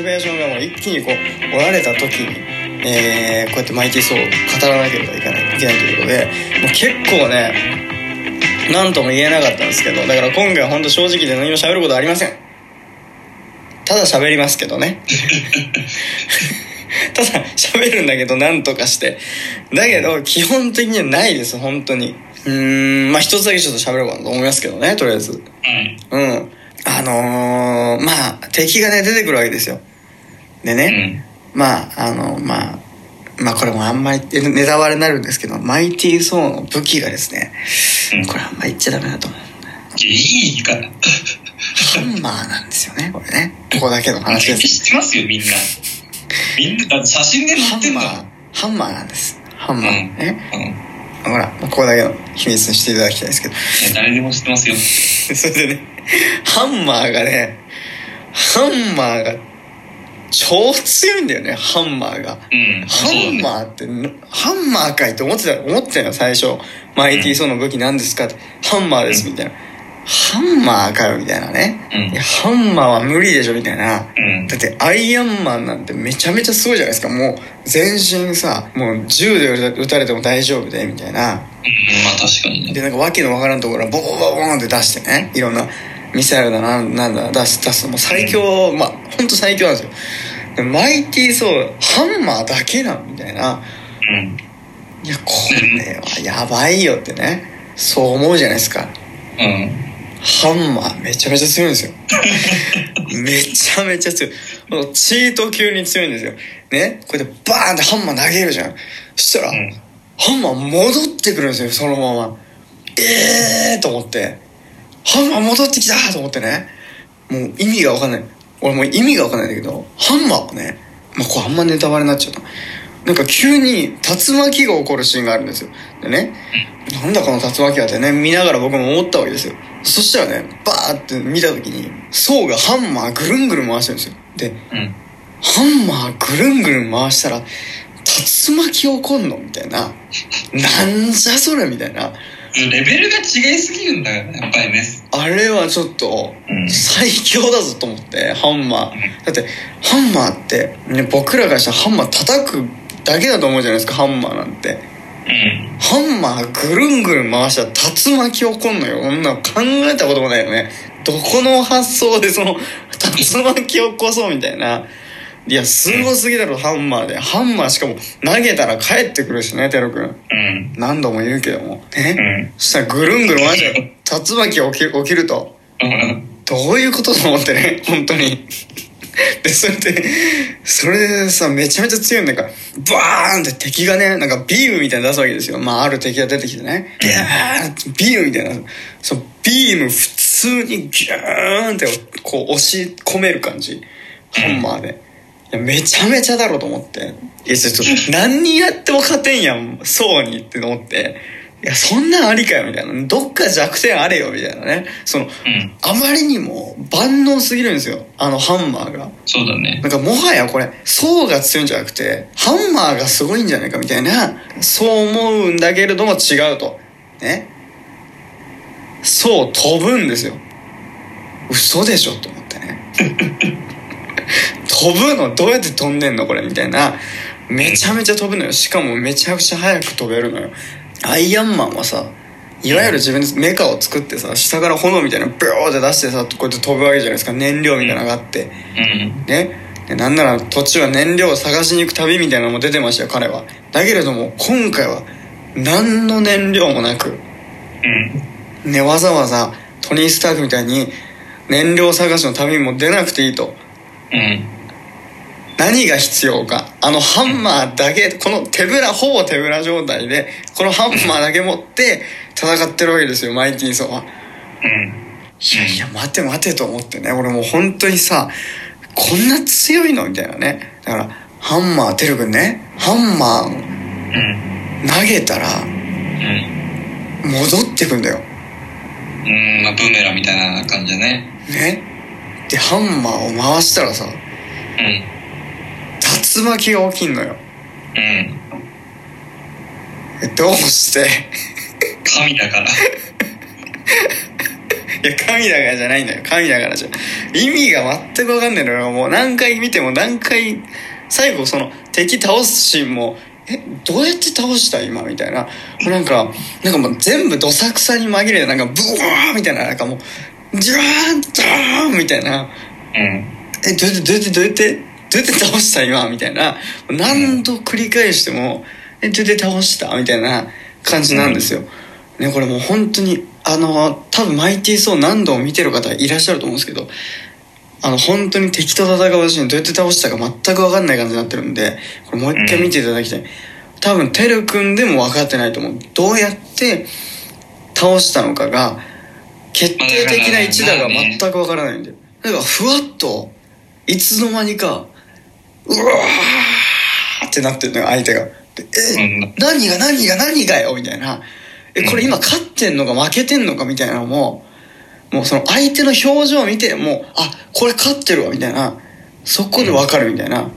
チベーションがもう一気にこう折られた時に、えーこうやってマイティーソーを語らなければいけないいけないということでもう結構ね何とも言えなかったんですけどだから今回は本当正直で何も喋ることはありません。ただ喋りますけどね。ただ喋るんだけど何とかして。だけど基本的にはないです本当に。うーんまあ一つだけちょっと喋ろうかなと思いますけどねとりあえず。うん。うん。あのー、まあ敵がね出てくるわけですよでね、まああのまあまあこれもあんまりネネタバレになるんですけどマイティー・ソーの武器がですねうんこれあんま言っちゃダメだと思ういやいい言い方。ハンマーなんですよねこれねここだけの話です知ってますよ、みんな。みんな、写真で載ってんだ。ハンマーハンマーなんですハンマーうんねうん。ほらここだけの秘密にしていただきたいですけどいや誰でも知ってますよ。それでねハンマーがねハンマーが超強いんだよねハンマーが。うん。ハンーマーってなハンマーかいって思ってた思ってたよ最初。マイティーソーの武器何ですかって。ハンマーですみたいな。ハンマーかよみたいなね。うん。いやハンマーは無理でしょみたいな。うん。だってアイアンマンなんてめちゃめちゃすごいじゃないですか。もう全身さもう銃で撃たれても大丈夫でみたいな。うん、まあ確かにね。でなんか訳のわからんところはボコボコボコンって出してねいろんなミサイルだなんなんだ出す出すもう最強、まあ本当最強なんですよ。でマイティーソーハンマーだけなんみたいな。うん。いやこれはやばいよってね。そう思うじゃないですか。うん。ハンマーめちゃめちゃ強いんですよ。めちゃめちゃ強い。チート級に強いんですよ。ね？こうやってバーンってハンマー投げるじゃん。そしたら、うん。ハンマー戻ってくるんですよそのまま。ええー、と思ってハンマー戻ってきたと思ってね。もう意味が分かんない。俺もう意味が分かんないんだけどハンマーをねまあこれあんまネタバレになっちゃった。なんか急に竜巻が起こるシーンがあるんですよ。でねなんだこの竜巻はってね見ながら僕も思ったわけですよ。そしたらねバーって見た時にソウがハンマーぐるんぐるん回してるんですよ。でうん。ハンマーぐるんぐるん回したら竜巻起こんの？みたいな。なんじゃそれ？みたいなレベルが違いすぎるんだよね、やっぱりね。あれはちょっとうん。最強だぞと思ってハンマー。だってハンマーって、ね、僕らからしたらハンマー叩くだけだと思うじゃないですかハンマーなんて。うん。ハンマーぐるんぐるん回したら竜巻起こんのよ。そんなの考えたこともないよね。どこの発想でその竜巻起こそうみたいないやすごすぎだろハンマーで。ハンマーしかも投げたら帰ってくるしねテロ君。うん。何度も言うけども。ね、うん。そしたらぐるんぐるん回したら竜巻が起きる起きると。うん。どういうことと思ってね本当に。でそれでそれでさめちゃめちゃ強いんだからバーンって敵がねなんかビームみたいなの出すわけですよ。まあある敵が出てきてね。ビャーンってビームみたいな。そうビーム普通にギューンってこう押し込める感じ。ハンマーで。めちゃめちゃだろうと思って。いやちょっと 何人やっても勝てんやんそうにって思って。いやそんなんありかよみたいな。どっか弱点あれよみたいなね。そのうん。あまりにも万能すぎるんですよあのハンマーが。そうだね。なんかもはやこれ層が強いんじゃなくてハンマーがすごいんじゃないかみたいなそう思うんだけれども違うと。ね。そう飛ぶんですよ。嘘でしょと思ってね 飛ぶのどうやって飛んでんのこれみたいな。めちゃめちゃ飛ぶのよ。しかもめちゃくちゃ速く飛べるのよ。アイアンマンはさいわゆる自分でメカを作ってさ下から炎みたいなのビョーって出してさこうやって飛ぶわけじゃないですか。燃料みたいなのがあって。うん。ね。でなんなら途中は燃料を探しに行く旅みたいなのも出てましたよ彼は。だけれども今回は何の燃料もなくうん。ねわざわざトニー・スタークみたいに燃料探しの旅にも出なくていいと。うん。何が必要かあのハンマーだけこの手ぶらほぼ手ぶら状態でこのハンマーだけ持って戦ってるわけですよマイティーソーはうん。いやいや待て待てと思ってね俺もう本当にさこんな強いのみたいなねだからハンマーてるくんねハンマーうん。投げたらうん。戻ってくんだようん。まあ、ブーメランみたいな感じだね。ねでハンマーを回したらさうん。竜巻が起きんのよ。うん。えどうして？神だから。や神だからじゃないんだよ。神だからじゃ。意味が全く分かんないのよ。もう何回見ても何回最後その敵倒すシーンもえどうやって倒した？今みたいな。もうなんかなんかもう全部どさくさに紛れてなんかブワーみたいななんかもうジュワーンドーンみたいな。うん。えどうやってどうやってどうやってどうやって倒した今みたいな。何度繰り返してもえどうやって倒したみたいな感じなんですよ、ねこれもう本当にあの多分マイティーソー何度も見てる方いらっしゃると思うんですけどあの本当に敵と戦ううちにどうやって倒したか全く分かんない感じになってるんでこれもう一回見ていただきたい、多分てるくんでも分かってないと思う。どうやって倒したのかが決定的な一打が全く分からないんでだからふわっといつの間にかうわーってなってるのよ相手が。でえ、うん。何が何が何がよみたいな。えこれ今勝ってんのか負けてんのかみたいなのももうその相手の表情を見てもうあこれ勝ってるわみたいな。そこで分かるみたいな。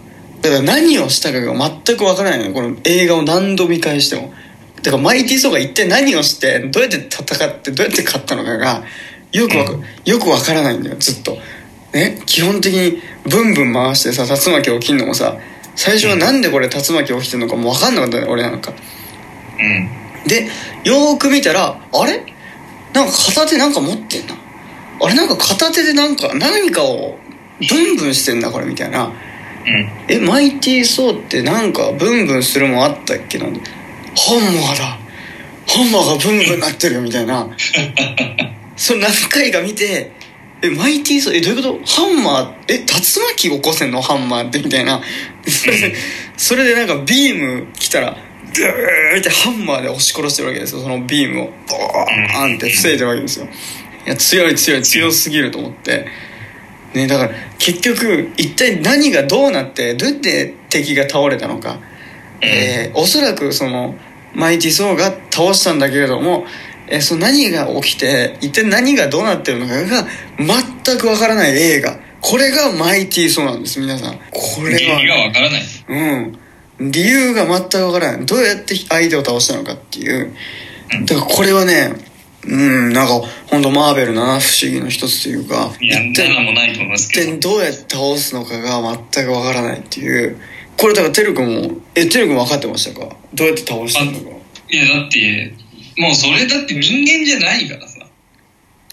だから何をしたかが全く分からないのよこの映画を何度見返してもだからマイティー・ソーが一体何をしてどうやって戦ってどうやって勝ったのかがよくわかよく分からないんだよずっと。ね基本的にブンブン回してさ竜巻起きんのもさ最初はなんでこれ竜巻起きてんのかも分かんなかったのよ俺なんか。うん。でよーく見たらあれ？なんか片手なんか持ってんな。あれなんか片手でなんか何かをブンブンしてんだこれみたいな。うん。えマイティー・ソーってなんかブンブンするもんあったっけな？んでハンマーだ。ハンマーがブンブンなってるよみたいな。それ何回か見てえマイティー・ソーえどういうこと？ハンマーえ竜巻起こせんの？ハンマーってみたいな。それでそれでなんかビーム来たらグーってハンマーで押し殺してるわけですよそのビームを。ボーンって防いでるわけですよ。いや強い強い強すぎると思って。ねだから結局一体何がどうなってどうやって敵が倒れたのか、えーおそらくそのマイティソーが倒したんだけれども、えーその何が起きて一体何がどうなってるのかが全くわからない映画。これがマイティソーなんです皆さん。これ原理がはわからない。うん。理由が全くわからない。どうやって相手を倒したのかっていう。だからこれはねうんなんか本当マーベルな不思議の一つというかいや、一体7もないと思いますけど。一体どうやって倒すのかが全くわからないっていうこれだからてるくんもえてるくん分かってましたか？どうやって倒したのか？いや、だって、もうそれだって人間じゃないからさ。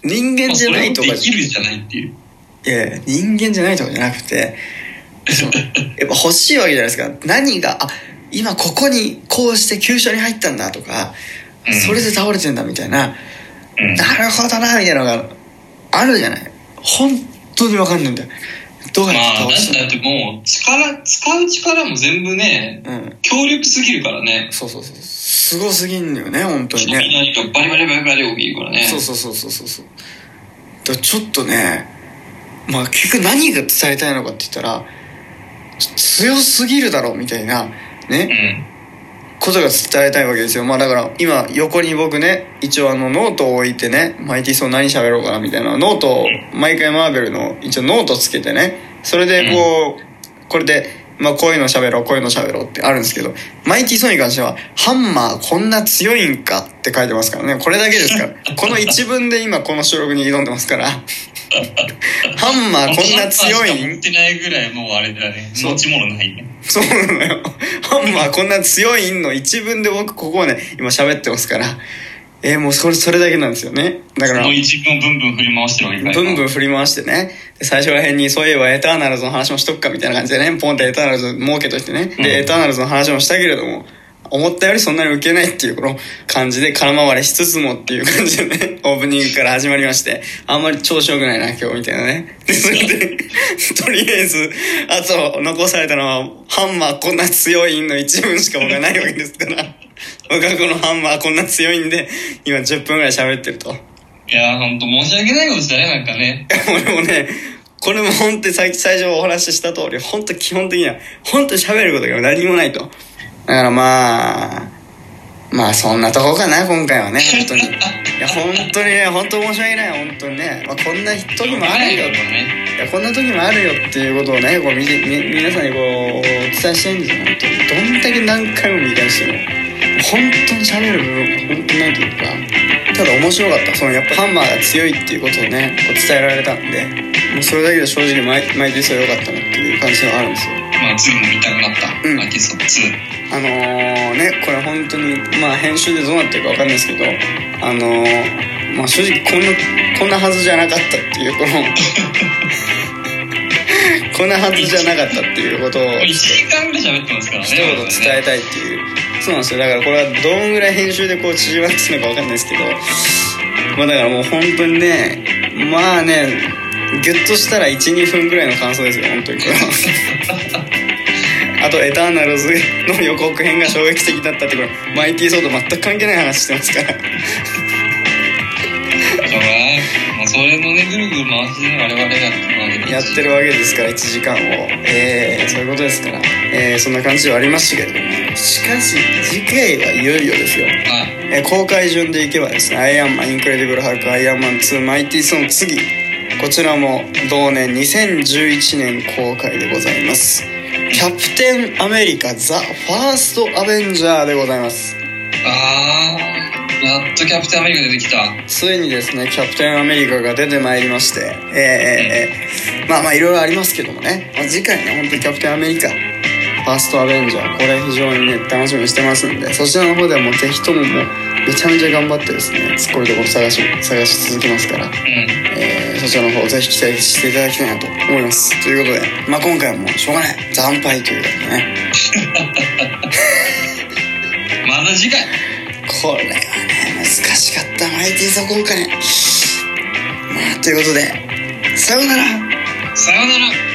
人間じゃないとかできるじゃないっていう。いや人間じゃないとかじゃなくて やっぱ欲しいわけじゃないですか。何があ今ここにこうして急所に入ったんだとか、うん。それで倒れてんだみたいな、うん。なるほどなみたいなのがあるじゃない。本当に分かんないんだよどうやってまあ、だってもう、力、使う力も全部ね、うん強力すぎるからね。そうそうそうすごすぎんのよね本当にいね何かバリバリバリバリ起きるからね。そうそうそうそうそうそうだちょっとねまあ結局何が伝えたいのかって言ったら強すぎるだろうみたいなうねん。ことが伝えたいわけですよ。まあだから今横に僕ね一応あのノートを置いてねマイティソー何喋ろうかなみたいなノートを毎回マーベルの一応ノートつけてねそれでこうこれでまあこういうの喋ろうこういうの喋ろうってあるんですけどマイティーソーに関してはハンマーこんな強いんかって書いてますからねこれだけですからこの一文で今この収録に挑んでますからハンマーこんな強いん？持ってないぐらいもうあれだね。持ち物ないね。そうなのよ。ハンマーこんな強いんの一文で僕ここをね、今喋ってますから。えーもうそれ、それだけなんですよね。だからその、一文をブンブン振り回してるわけだブンブン振り回してね。で最初ら辺に、そういえばエターナルズの話もしとくかみたいな感じでね、ポンってエターナルズ儲けといてね。うんで、エターナルズの話もしたけれども、思ったよりそんなに受けないっていうこの感じで空回りしつつもっていう感じでね、オープニングから始まりまして、あんまり調子良くないな今日みたいなね。で、それで、とりあえず、あと残されたのは、ハンマーこんな強いの一文しか僕はないわけですから、僕はこのハンマーこんな強いんで、今10分ぐらい喋ってると。いやー、ほんと申し訳ないことだね、なんかね。俺もね、これも本当にさっき最初お話しした通り、本当基本的には、本当に喋ることが何もないと。だからまあ、まあそんなとこかな、今回はね、本当に。いや、本当にね、本当申し訳ない、本当にね。まあこんな時もあるよ。いね。や、こんな時もあるよっていうことをね、こうみみ皆さんにこう、お伝えしたいんですよ、本当に。どんだけ何回も見返しても。本当に喋る部分が本当にないというか。ただ面白かったそのやっぱハンマーが強いっていうことをねこう伝えられたんでもうそれだけで正直マイマイティーソー良かったなっていう感じがあるんですよまあ、2も見たくなった。うんマイティーソー2。あのー、ねこれ本当にまあ編集でどうなってるかわかんないですけどあのー、まあ正直こんなこんなはずじゃなかったっていうこのこんなはずじゃなかったっていうことを 1時間ぐらい喋ってますからね。一言伝えたいっていうそうなんですよ。だからこれはどんぐらい編集でこう縮まってるのかわかんないですけど。まあだからもう本当にねまあねギュッとしたら12分ぐらいの感想ですよ本当にこれは。あと「エターナルズ」の予告編が衝撃的だったってこれマイティーソード全く関係ない話してますかられのね、ぐるぐる回し我々がやってるわけです。やってるわけですから1時間を。えー、そういうことですから、えー、そんな感じではありましたけれども。しかし次回はいよいよですよ。はい。えー公開順でいけばですね「アイアンマンインクレディブル・ハルク」「アイアンマン2マイティー・ソン」次。こちらも同年2011年公開でございます。キャプテンアメリカザ・ファースト・アベンジャーでございます。あー、やっとキャプテンアメリカ出てきた。ついにですねキャプテンアメリカが出てまいりまして。えーえーえーまあまあいろいろありますけどもね、まあ、次回ね本当にキャプテンアメリカファーストアベンジャーこれ非常にね楽しみにしてますんで。そちらの方ではもうぜひとももうめちゃめちゃ頑張ってですねツッコミどころ探し探し続けますから、うん。えーそちらの方ぜひ期待していただきたいなと思います。ということでまあ今回はもうしょうがない。惨敗ということでね。また次回。これはしかったマイティーソ今回まあということでさようならさようなら。